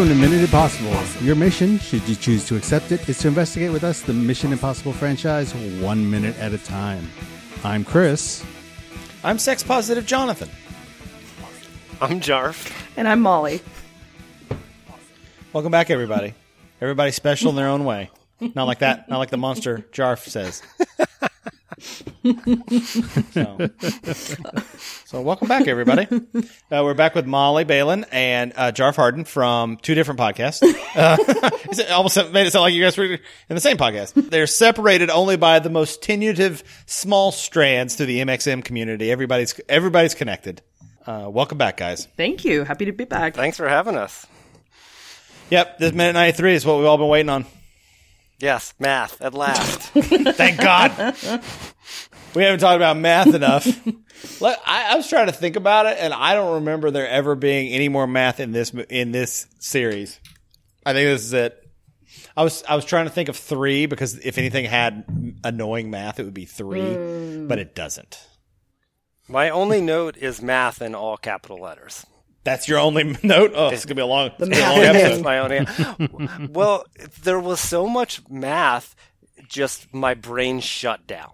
Welcome to Minute Impossible. Your mission, should you choose to accept it, is to investigate with us the Mission Impossible franchise one minute at a time. I'm Chris. I'm sex positive Jonathan. I'm Jarf. And I'm Molly. Welcome back, everybody. Everybody special in their own way. Not like that. Not like the monster Jarf says. so, so welcome back, everybody. Uh, we're back with Molly Balin and uh, Jarf Harden from two different podcasts. Uh, it almost made it sound like you guys were in the same podcast. They're separated only by the most tenutive small strands to the MXM community. Everybody's everybody's connected. Uh, welcome back, guys. Thank you. Happy to be back. Thanks for having us. Yep, this minute ninety three is what we've all been waiting on. Yes, math at last. Thank God. we haven't talked about math enough. Look, I, I, was trying to think about it, and I don't remember there ever being any more math in this in this series. I think this is it. I was I was trying to think of three because if anything had annoying math, it would be three, mm. but it doesn't. My only note is math in all capital letters. That's your only note. Oh, it's gonna be a long, it's gonna be a long episode. my only. well, there was so much math, just my brain shut down.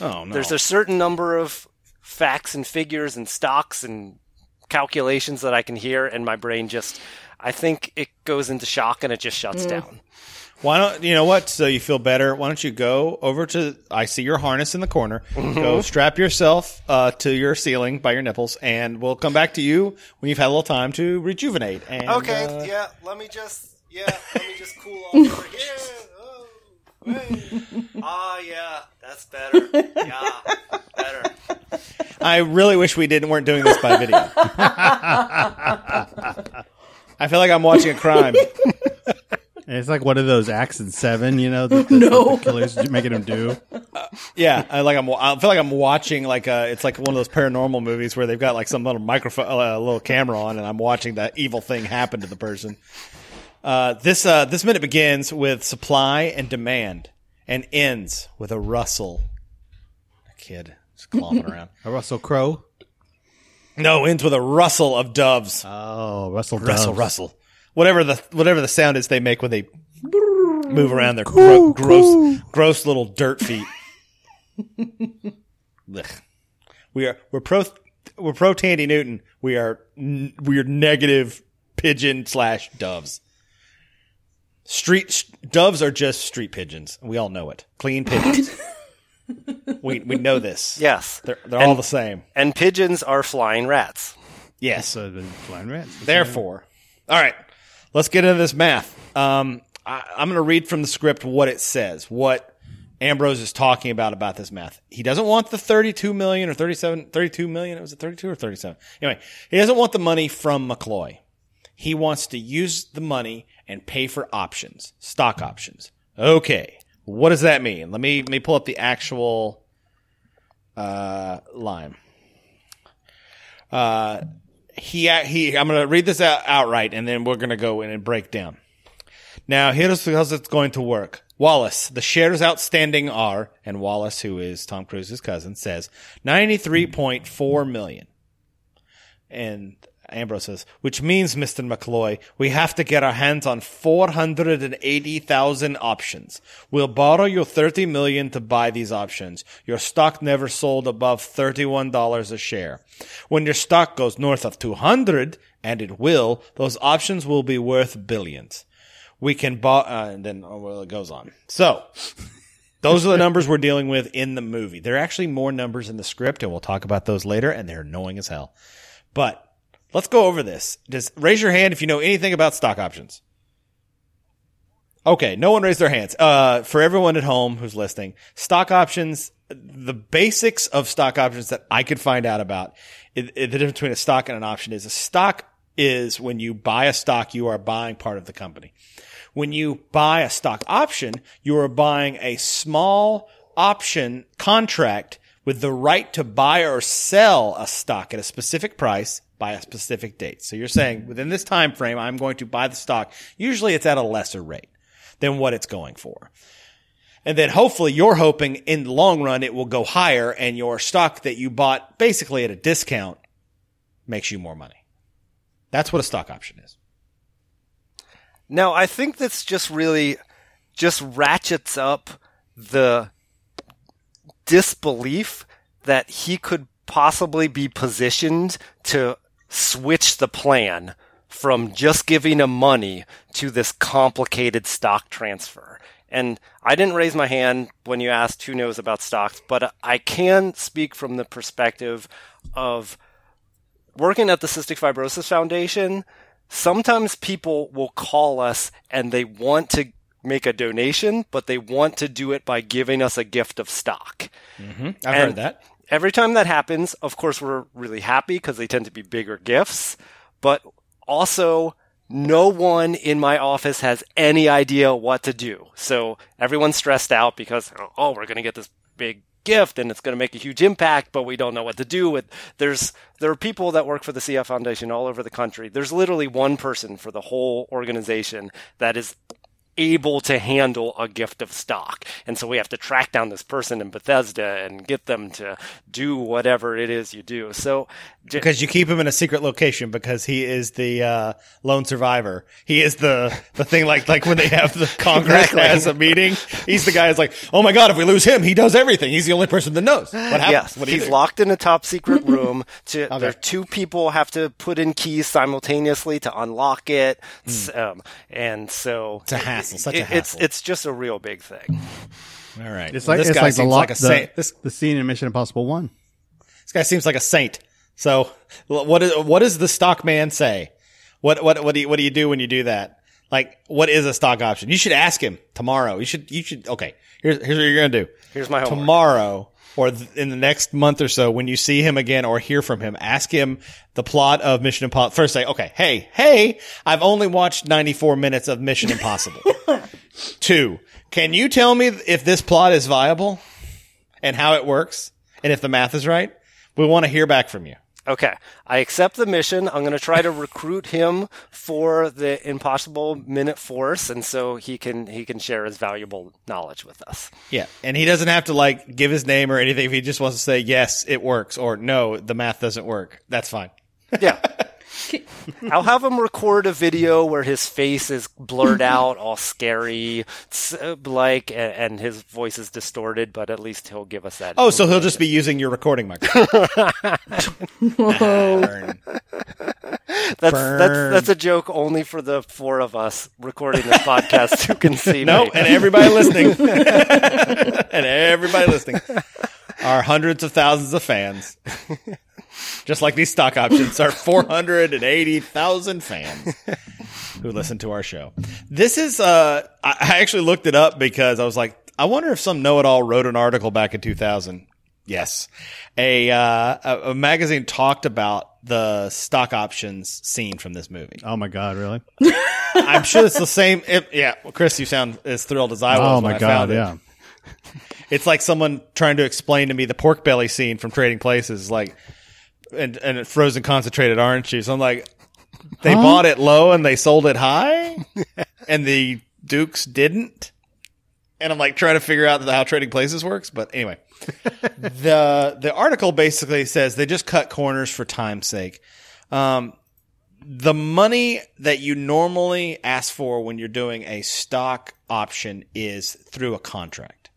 Oh no! There's a certain number of facts and figures and stocks and calculations that I can hear, and my brain just. I think it goes into shock and it just shuts mm. down. Why don't you know what? So you feel better. Why don't you go over to? I see your harness in the corner. Mm-hmm. Go strap yourself uh, to your ceiling by your nipples, and we'll come back to you when you've had a little time to rejuvenate. And, okay, uh, yeah. Let me just, yeah. Let me just cool off over here. Oh, Ah, yeah. That's better. Yeah, better. I really wish we didn't weren't doing this by video. I feel like I'm watching a crime. It's like one of those acts in Seven, you know, that, no. the killers making them do. Uh, yeah, I like I'm. I feel like I'm watching like a. It's like one of those paranormal movies where they've got like some little microphone, a uh, little camera on, and I'm watching that evil thing happen to the person. Uh, this uh, this minute begins with supply and demand, and ends with a rustle. A kid just clomping around. A Russell Crowe. No, ends with a rustle of doves. Oh, Russell, Russell, Russell whatever the whatever the sound is they make when they move around their gro- gross gross little dirt feet. we are we're pro we're pro Thandie Newton. We are we are negative pigeon slash doves. Street doves are just street pigeons. We all know it. Clean pigeons. we we know this. Yes, they're they're and, all the same. And pigeons are flying rats. Yes, so flying rats. Therefore, all right let's get into this math. Um, I, I'm going to read from the script what it says, what Ambrose is talking about about this math. He doesn't want the 32 million or 37, 32 million. It Was it 32 or 37? Anyway, he doesn't want the money from McCloy. He wants to use the money and pay for options, stock options. Okay. What does that mean? Let me, let me pull up the actual, uh, line. Uh, he he I'm going to read this out outright and then we're going to go in and break down. Now, here's how it's going to work. Wallace, the shares outstanding are, and Wallace, who is Tom Cruise's cousin, says 93.4 million. And Ambrose says, which means, Mr. McCloy, we have to get our hands on 480,000 options. We'll borrow you 30 million to buy these options. Your stock never sold above $31 a share. When your stock goes north of 200, and it will, those options will be worth billions. We can buy, uh, and then oh, well, it goes on. So, those are the numbers we're dealing with in the movie. There are actually more numbers in the script, and we'll talk about those later, and they're annoying as hell. But Let's go over this. Just raise your hand if you know anything about stock options. Okay, no one raised their hands. Uh, for everyone at home who's listening, stock options, the basics of stock options that I could find out about, it, it, the difference between a stock and an option is a stock is when you buy a stock, you are buying part of the company. When you buy a stock option, you are buying a small option contract with the right to buy or sell a stock at a specific price by a specific date. So you're saying within this time frame, I'm going to buy the stock. Usually it's at a lesser rate than what it's going for. And then hopefully you're hoping in the long run it will go higher and your stock that you bought basically at a discount makes you more money. That's what a stock option is. Now, I think that's just really just ratchets up the disbelief that he could possibly be positioned to switch the plan from just giving him money to this complicated stock transfer. And I didn't raise my hand when you asked who knows about stocks, but I can speak from the perspective of working at the Cystic Fibrosis Foundation. Sometimes people will call us and they want to make a donation, but they want to do it by giving us a gift of stock. Mm-hmm. I've heard that. Every time that happens, of course, we're really happy because they tend to be bigger gifts, but also no one in my office has any idea what to do. So everyone's stressed out because, oh, we're going to get this big gift and it's going to make a huge impact, but we don't know what to do with. There's there are people that work for the CF Foundation all over the country. There's literally one person for the whole organization that is able to handle a gift of stock. And so we have to track down this person in Bethesda and get them to do whatever it is you do. So because you keep him in a secret location because he is the uh, lone survivor. He is the the thing like like when they have the Congress exactly. has a meeting. He's the guy who's like, oh my god, if we lose him, he does everything. He's the only person that knows what happens. Yes, what he's locked in a top secret room. To okay. there, two people have to put in keys simultaneously to unlock it, mm. um, and so it's a hassle. Such a hassle. It's it's just a real big thing. All right. It's like this it's guy like seems the, like a saint. This, the scene in Mission Impossible One. This guy seems like a saint. So what is what does the stock man say? What what what do you what do you do when you do that? Like what is a stock option? You should ask him tomorrow. You should you should okay. Here's here's what you're gonna do. Here's my homework. tomorrow or th- in the next month or so when you see him again or hear from him. Ask him the plot of Mission Impossible. First, say okay, hey hey, I've only watched 94 minutes of Mission Impossible. Two, can you tell me if this plot is viable and how it works and if the math is right? We want to hear back from you. Okay, I accept the mission. I'm going to try to recruit him for the Impossible Minute Force, and so he can he can share his valuable knowledge with us. Yeah, and he doesn't have to like give his name or anything. If he just wants to say yes, it works, or no, the math doesn't work, that's fine. Yeah. I'll have him record a video where his face is blurred out, all scary, like, and his voice is distorted. But at least he'll give us that. Oh, so he'll just be using your recording microphone. Whoa. That's Burn. that's that's a joke only for the four of us recording this podcast who can see. No, and everybody listening, and everybody listening, our hundreds of thousands of fans just like these stock options are 480,000 fans who listen to our show. This is, uh, I actually looked it up because I was like, I wonder if some know-it-all wrote an article back in 2000. Yes. A, uh, a, a magazine talked about the stock options scene from this movie. Oh my God, really? I'm sure it's the same. It, yeah. Well, Chris, you sound as thrilled as I was. Oh my God, yeah. It. It's like someone trying to explain to me the pork belly scene from Trading Places. Like, and and frozen concentrated orange juice. I'm like, they huh? bought it low and they sold it high, and the Dukes didn't. And I'm like trying to figure out how trading places works, but anyway, the the article basically says they just cut corners for time's sake. Um, the money that you normally ask for when you're doing a stock option is through a contract.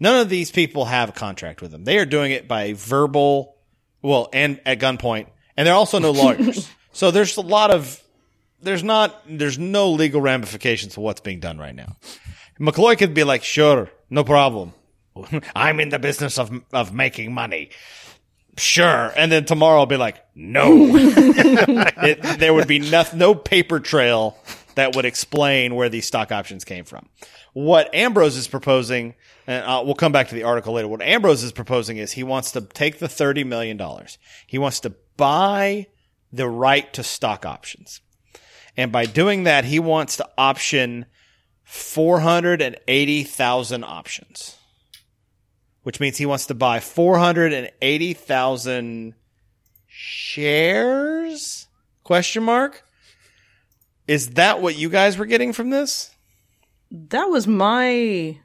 None of these people have a contract with them. They are doing it by verbal well, and at gunpoint, and there are also no lawyers. so there's a lot of there's not there's no legal ramifications for what's being done right now. McCloy could be like, sure, no problem. I'm in the business of of making money. Sure. And then tomorrow I'll be like, no. it, there would be no, no paper trail that would explain where these stock options came from. What Ambrose is proposing and uh, we'll come back to the article later. What Ambrose is proposing is he wants to take the $30 million. He wants to buy the right to stock options. And by doing that, he wants to option 480,000 options, which means he wants to buy 480,000 shares? Question mark. Is that what you guys were getting from this? That was my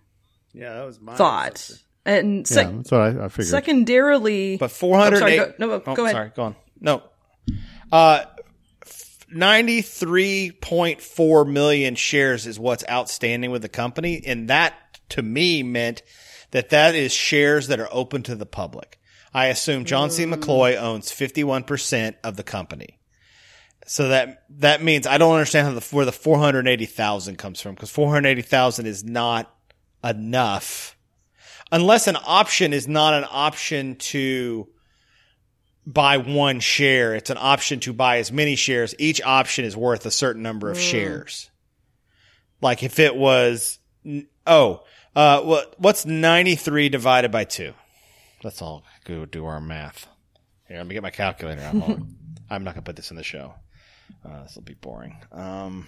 yeah, that was my thought. Assessment. And sec- yeah, that's what I, I, figured. Secondarily, but four hundred. Oh, go, no, oh, go ahead. Sorry, go on. No, uh, 93.4 million shares is what's outstanding with the company. And that to me meant that that is shares that are open to the public. I assume John C. McCloy owns 51% of the company. So that, that means I don't understand how the, where the 480,000 comes from because 480,000 is not enough unless an option is not an option to buy one share. It's an option to buy as many shares. Each option is worth a certain number of shares. Like if it was, oh, uh, what, what's 93 divided by two? Let's all go do our math. Here, let me get my calculator on. I'm not going to put this in the show. Uh, this will be boring. Um,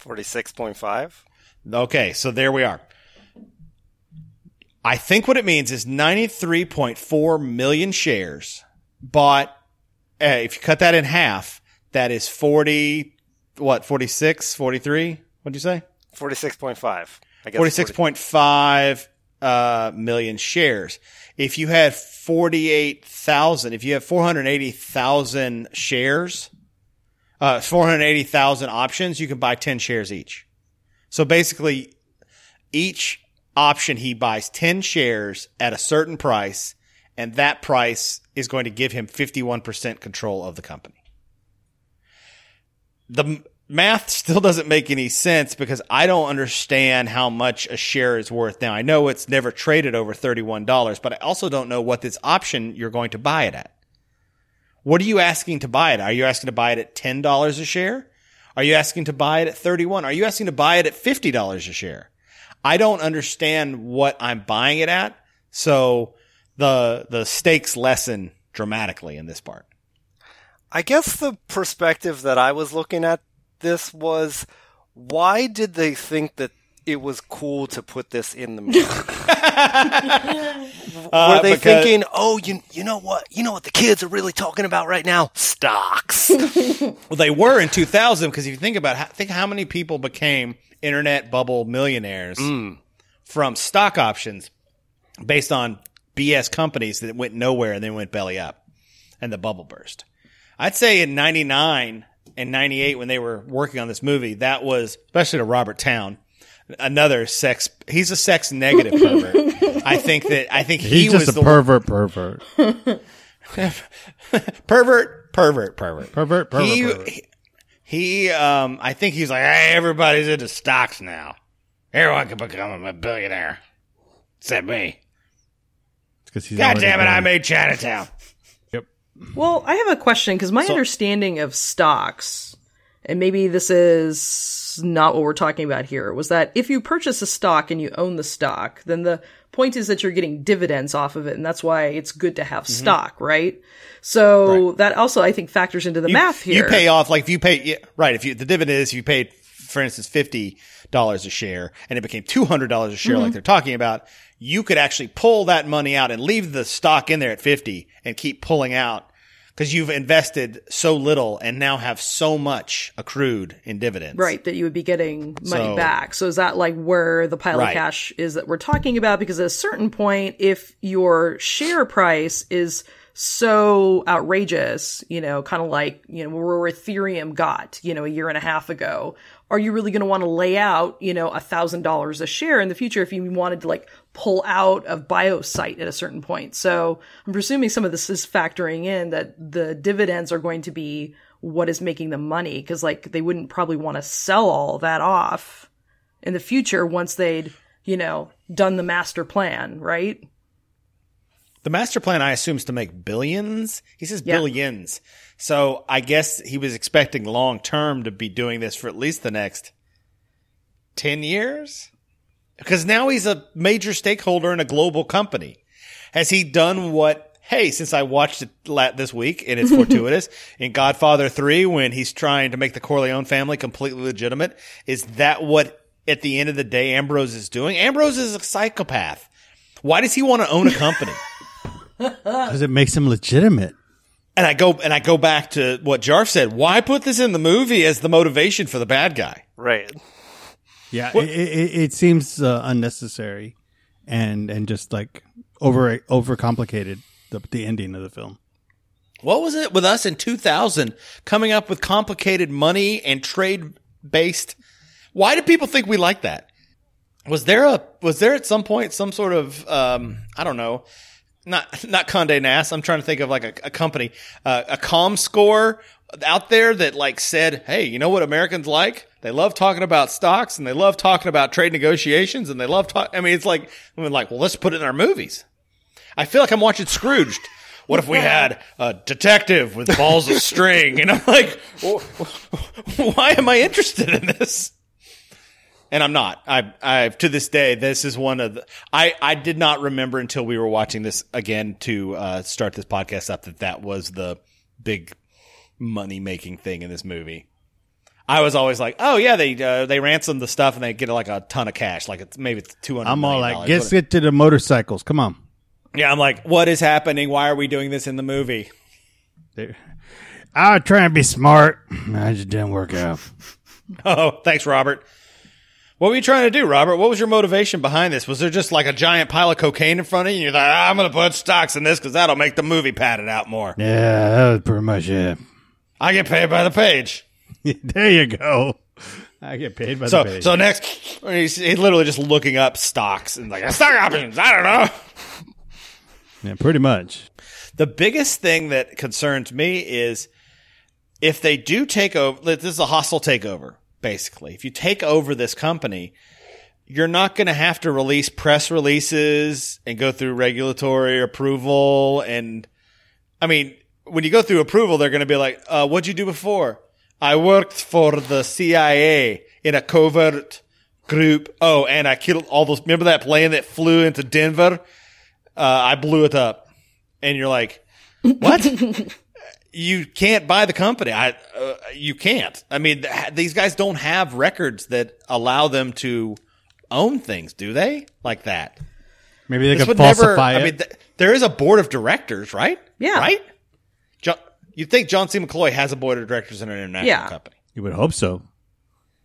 46.5. Okay, so there we are. I think what it means is 93.4 million shares bought. Uh, if you cut that in half, that is 40, what, 46, 43? What'd you say? 46.5. I guess 46.5 uh, million shares. If you had 48,000, if you have 480,000 shares, uh, 480,000 options, you can buy 10 shares each. So basically, each option he buys 10 shares at a certain price, and that price is going to give him 51% control of the company. The math still doesn't make any sense because I don't understand how much a share is worth now. I know it's never traded over $31, but I also don't know what this option you're going to buy it at. What are you asking to buy it? Are you asking to buy it at $10 a share? Are you asking to buy it at 31? Are you asking to buy it at $50 a share? I don't understand what I'm buying it at. So the, the stakes lessen dramatically in this part. I guess the perspective that I was looking at this was why did they think that it was cool to put this in the movie? Uh, Were they because- thinking, "Oh, you you know what? You know what the kids are really talking about right now? Stocks." Well, they were in 2000 because if you think about how, think how many people became internet bubble millionaires from stock options based on BS companies that went nowhere and then went belly up and the bubble burst. I'd say in 99 and 98 when they were working on this movie, that was especially to Robert Towne, another sex he's a sex negative pervert. I think that I think he He's was just the a pervert, pervert, pervert pervert pervert pervert, pervert. he, pervert. he, he, um, I think he's like, hey, everybody's into stocks now. Everyone can become a billionaire. Except me. 'Cause he's God damn it, I made Chinatown. Yep. Well, I have a question because my understanding of stocks, and maybe this is not what we're talking about here, was that if you purchase a stock and you own the stock, then the point is that you're getting dividends off of it, and that's why it's good to have stock, right? So that also, I think, factors into the math here. You pay off, like if you pay, yeah, right, if you, the dividend is if you paid, for instance, $50 a share and it became $200 a share Mm-hmm. like they're talking about, you could actually pull that money out and leave the stock in there at 50 and keep pulling out because you've invested so little and now have so much accrued in dividends. Right, that you would be getting money So- back. So is that like where the pile Right. of cash is that we're talking about? Because at a certain point, if your share price is so outrageous, you know, kind of like, you know, where Ethereum got, you know, a year and a half ago, are you really going to want to lay out, you know, a thousand dollars a share in the future if you wanted to like pull out of Biocyte at a certain point? So I'm presuming some of this is factoring in that the dividends are going to be what is making them money because like they wouldn't probably want to sell all that off in the future once they'd, you know, done the master plan, right? The master plan, I assume, is to make billions. He says Yeah. billions. So I guess he was expecting long term to be doing this for at least the next 10 years. Because now he's a major stakeholder in a global company. Has he done what, hey, since I watched it la- this week and it's fortuitous in Godfather 3 when he's trying to make the Corleone family completely legitimate, is that what at the end of the day Ambrose is doing? Ambrose is a psychopath. Why does he want to own a company? because it makes him legitimate. And I go and I go back to what Jarf said. Why put this in the movie as the motivation for the bad guy? right. Yeah, it, it, it seems uh, unnecessary and and just like over over complicated the the ending of the film. What was it with us in 2000 coming up with complicated money and trade based? Why do people think we like that? Was there a was there at some point some sort of um, I don't know not not Condé Nast. I'm trying to think of like a, a company, uh, a com score out there that like said, "Hey, you know what Americans like? They love talking about stocks and they love talking about trade negotiations and they love talk." I mean, it's like I'm like, well, let's put it in our movies. I feel like I'm watching Scrooged. What if we had a detective with balls of string? And I'm like, why am I interested in this? And I'm not. I, I, to this day, this is one of the, I, I did not remember until we were watching this again to, uh, start this podcast up that that was the big money making thing in this movie. I was always like, oh yeah, they, uh, they ransom the stuff and they get like a ton of cash. Like it's maybe it's 200 I'm all like, let's get to the motorcycles. Come on. yeah, I'm like, what is happening? Why are we doing this in the movie? There. I was trying to be smart. I just didn't work out. Oh, thanks, Robert. What were you trying to do, Robert? What was your motivation behind this? Was there just like a giant pile of cocaine in front of you? And you're like, "Ah, I'm going to put stocks in this because that'll make the movie padded out more. Yeah, that was pretty much it. I get paid by the page. there you go. I get paid by the So, page. so next, he's, he's literally just looking up stocks and like stock options. I don't know. yeah, pretty much. The biggest thing that concerns me is if they do take over. This is a hostile takeover, basically. If you take over this company, you're not going to have to release press releases and go through regulatory approval. And I mean, when you go through approval, they're going to be like, uh, "What'd you do before?" I worked for the CIA in a covert group. Oh, and I killed all those. Remember that plane that flew into Denver? Uh, I blew it up. And you're like, what? you can't buy the company. I, uh, you can't. I mean, th- these guys don't have records that allow them to own things, do they? Like that. Maybe they This could would never. falsify I it. mean, th- there is a board of directors, right? Yeah. Right. John, you'd think John C. McCloy has a board of directors in an international Yeah. company. you would hope so.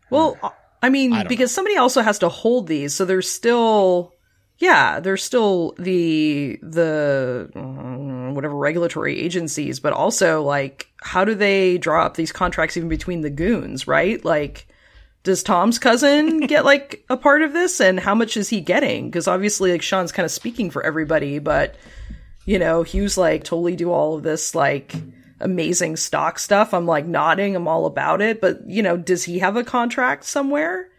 Well, I mean, don't because somebody also has to hold these, so there's still, yeah, there's still the the whatever regulatory agencies, but also like, how do they draw up these contracts even between the goons, right? Like, does Tom's cousin get like a part of this, and how much is he getting? Because obviously, like Sean's kind of speaking for everybody, but you know, Hugh's like totally do all of this like amazing stock stuff. I'm like nodding, I'm all about it. But you know, does he have a contract somewhere?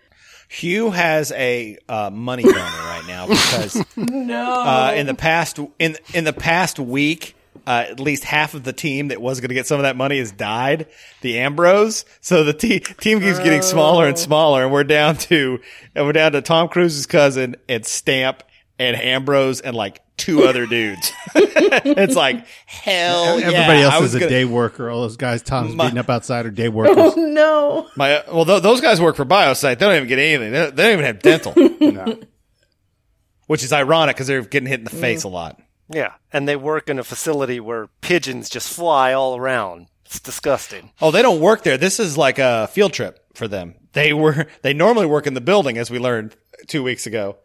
Hugh has a uh, money donor right now because No. uh, in the past in in the past week, uh, at least half of the team that was going to get some of that money has died. The Ambrose, so the te- team keeps getting smaller and smaller, and we're down to and we're down to Tom Cruise's cousin and Stamp and Ambrose and like two other dudes. it's like hell. Everybody yeah, else I is a gonna- day worker. All those guys Tom's My- beating up outside are day workers. Oh no. My well, th- those guys work for Biocyte. They don't even get anything. They don't, they don't even have dental, which is ironic because they're getting hit in the mm. face a lot. Yeah, and they work in a facility where pigeons just fly all around. It's disgusting. Oh, they don't work there. This is like a field trip for them. They were they normally work in the building, as we learned two weeks ago.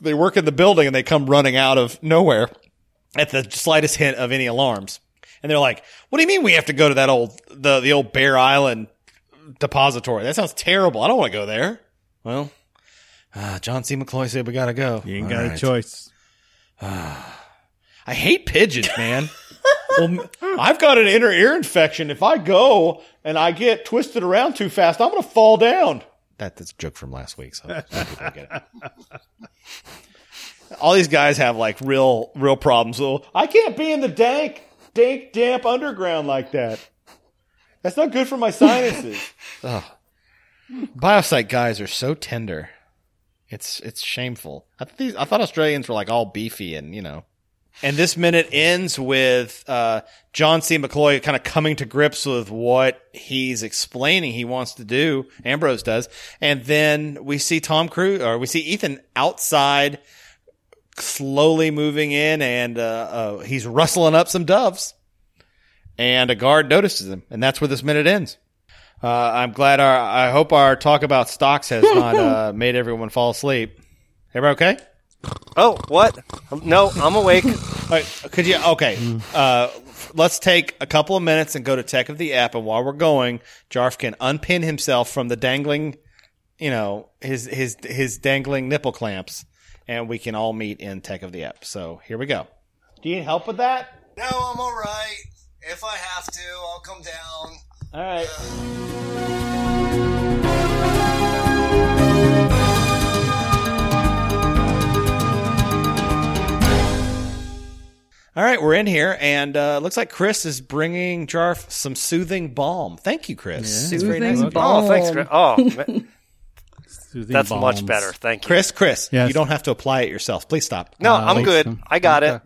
They work in the building and they come running out of nowhere at the slightest hint of any alarms. And they're like, "What do you mean we have to go to that old the the old Bear Island depository? That sounds terrible. I don't want to go there." Well, uh, John C. McCloy said we got to go. You ain't All got a right. choice. I hate pigeons, man. well, I've got an inner ear infection. If I go and I get twisted around too fast, I'm going to fall down. That, that's a joke from last week. So get it. all these guys have like real, real problems. Well, I can't be in the dank, dank, damp underground like that. That's not good for my sinuses. Ugh. Biocyte guys are so tender. It's it's shameful. I, th- these, I thought Australians were like all beefy and you know. And this minute ends with uh, John C. McCloy kind of coming to grips with what he's explaining he wants to do. Ambrose does, and then we see Tom Cruise or we see Ethan outside, slowly moving in, and uh, uh, he's rustling up some doves. And a guard notices him, and that's where this minute ends. Uh, I'm glad our, I hope our talk about stocks has not uh, made everyone fall asleep. Everybody okay? Oh, what? No, I'm awake. All right, could you? Okay. Uh, let's take a couple of minutes and go to Tech of the App. And while we're going, Jarf can unpin himself from the dangling, you know, his his his dangling nipple clamps, and we can all meet in Tech of the App. So here we go. Do you need help with that? No, I'm all right. If I have to, I'll come down. All right. All right, we're in here, and uh, looks like Chris is bringing Jarf some soothing balm. Thank you, Chris. It's very Soothing nice. balm. Oh, thanks. Chris. Oh, man, Soothing that's much better. Thank you. Chris, Chris, Yes. you don't have to apply it yourself. Please stop. No, Uh, I'm good. I got it.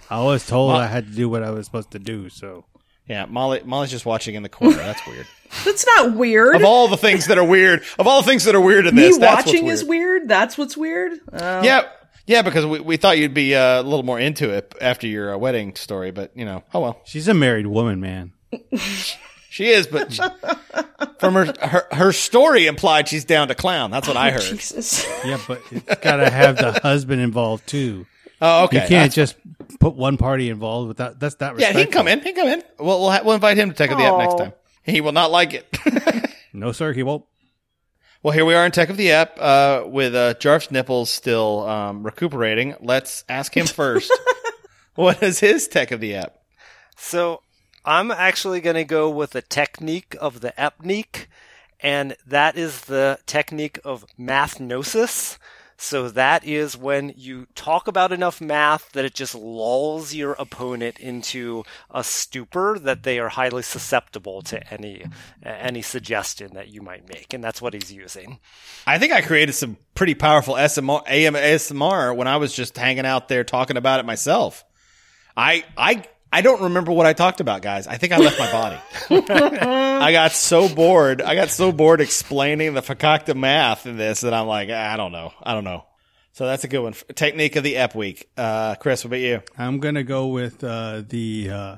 I was told I had to do what I was supposed to do, so Yeah, Molly. Molly's just watching in the corner. That's weird. That's not weird. of all the things that are weird, of all the things that are weird in Me this, that's what's watching weird. is weird. That's what's weird. Uh, Yeah, yeah, because we, we thought you'd be uh, a little more into it after your uh, wedding story, but you know, oh well. she's a married woman, man. She is, but she- from her, her her story implied she's down to clown. That's what I heard. Jesus. Yeah, but it's got to have the husband involved too. Oh, okay. You can't That's- just put one party involved without. That's that. yeah, he can come in. He can come in. We'll we'll, ha- we'll invite him to take the app next time. He will not like it. No, sir, he won't. Well, here we are in Tech of the App uh, with uh, Jarf's nipples still um, recuperating. Let's ask him first. what is his Tech of the App? So I'm actually going to go with a technique of the epnique, and that is the technique of mathnosis. So that is when you talk about enough math that it just lulls your opponent into a stupor that they are highly susceptible to any any suggestion that you might make, and that's what he's using. I think I created some pretty powerful SMR, AM ASMR when I was just hanging out there talking about it myself. I I I don't remember what I talked about, guys. I think I left my body. I got so bored. I got so bored explaining the fakakta math in this that I'm like, I don't know. I don't know. So that's a good one. Technique of the Ep Week. Uh, Chris, what about you? I'm gonna go with uh, the uh,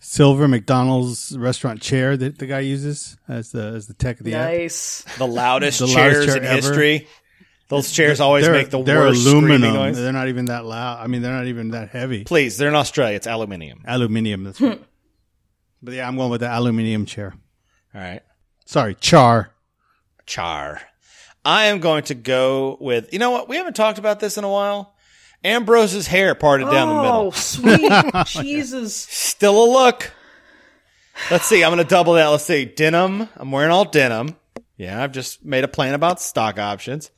silver McDonald's restaurant chair that the guy uses as the as the tech of the app. nice. The loudest The chairs loudest chair in ever. history. Those chairs always They're, make the they're worst aluminum. screaming noise. They're not even that loud. I mean, they're not even that heavy. Please, they're in Australia. It's aluminium. Aluminium. That's right. but yeah, I'm going with the aluminium chair. All right. Sorry, char. Char. I am going to go with, you know what? We haven't talked about this in a while. Ambrose's hair parted down the middle. Oh, sweet Jesus. Still a look. Let's see. I'm going to double that. Let's see. Denim. I'm wearing all denim. Yeah, I've just made a plan about stock options.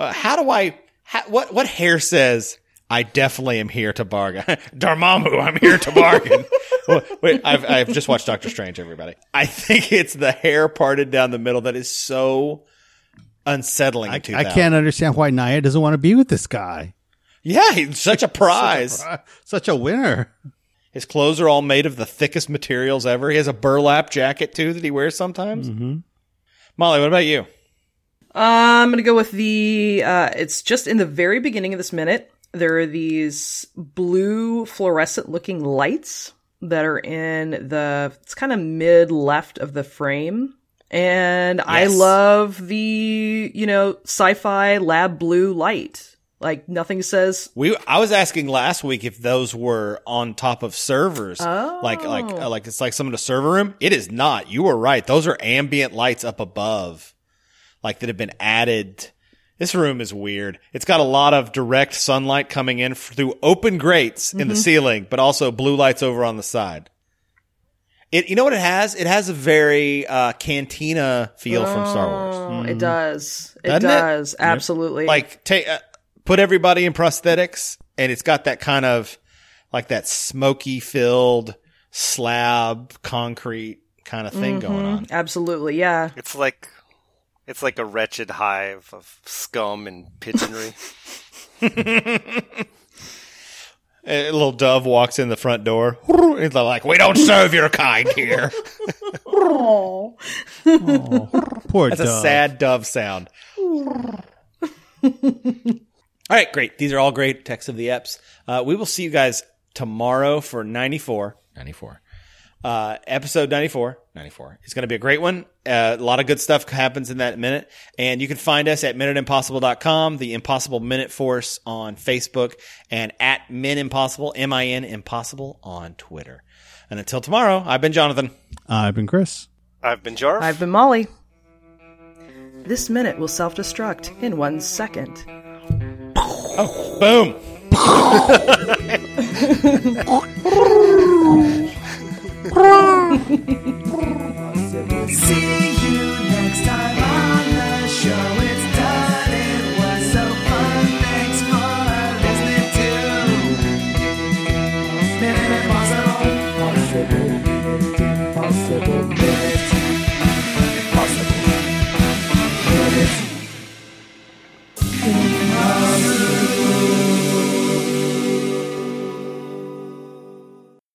Uh, how do I, how, what, what hair says, I definitely am here to bargain? Dormammu, I'm here to bargain. Well, Wait, I've, I've just watched Doctor Strange, everybody. I think it's the hair parted down the middle that is so unsettling. I, I can't understand why Nyah doesn't want to be with this guy. Yeah, he's such a prize. Such a winner. His clothes are all made of the thickest materials ever. He has a burlap jacket too that he wears sometimes. Mm-hmm. Molly, what about you? Uh, I'm gonna go with the. Uh, it's just in the very beginning of this minute. There are these blue fluorescent-looking lights that are in the. It's kind of mid left of the frame, and I love the you know sci-fi lab blue light. Like nothing says. We I was asking last week if those were on top of servers, like like Oh. like it's like some in the server room. It is not. You were right. Those are ambient lights up above, like that have been added. This room is weird. It's got a lot of direct sunlight coming in through open grates in the ceiling, but also blue lights over on the side. It, you know what it has? It has a very uh, cantina feel from Star Wars. Oh, it does. It Doesn't it? Absolutely. like take uh, put everybody in prosthetics and it's got that kind of like that smoky filled slab concrete kind of thing going on absolutely. Yeah. It's like it's like a wretched hive of scum and pigeonry. a little dove walks in the front door. It's like we don't serve your kind here. Poor that's a sad dove sound. All right great. These are all great texts of the eps. Uh, we will see you guys tomorrow for 94 94 Uh, episode 94, 94. It's going to be a great one. Uh, a lot of good stuff happens in that minute. And you can find us at minuteimpossible.com, the Impossible Minute Force on Facebook, and at Min Impossible, M-I-N Impossible on Twitter. And until tomorrow, I've been Jonathan. I've been Chris. I've been Jarf. I've been Molly. This minute will self destruct in one second. Boom. Wow.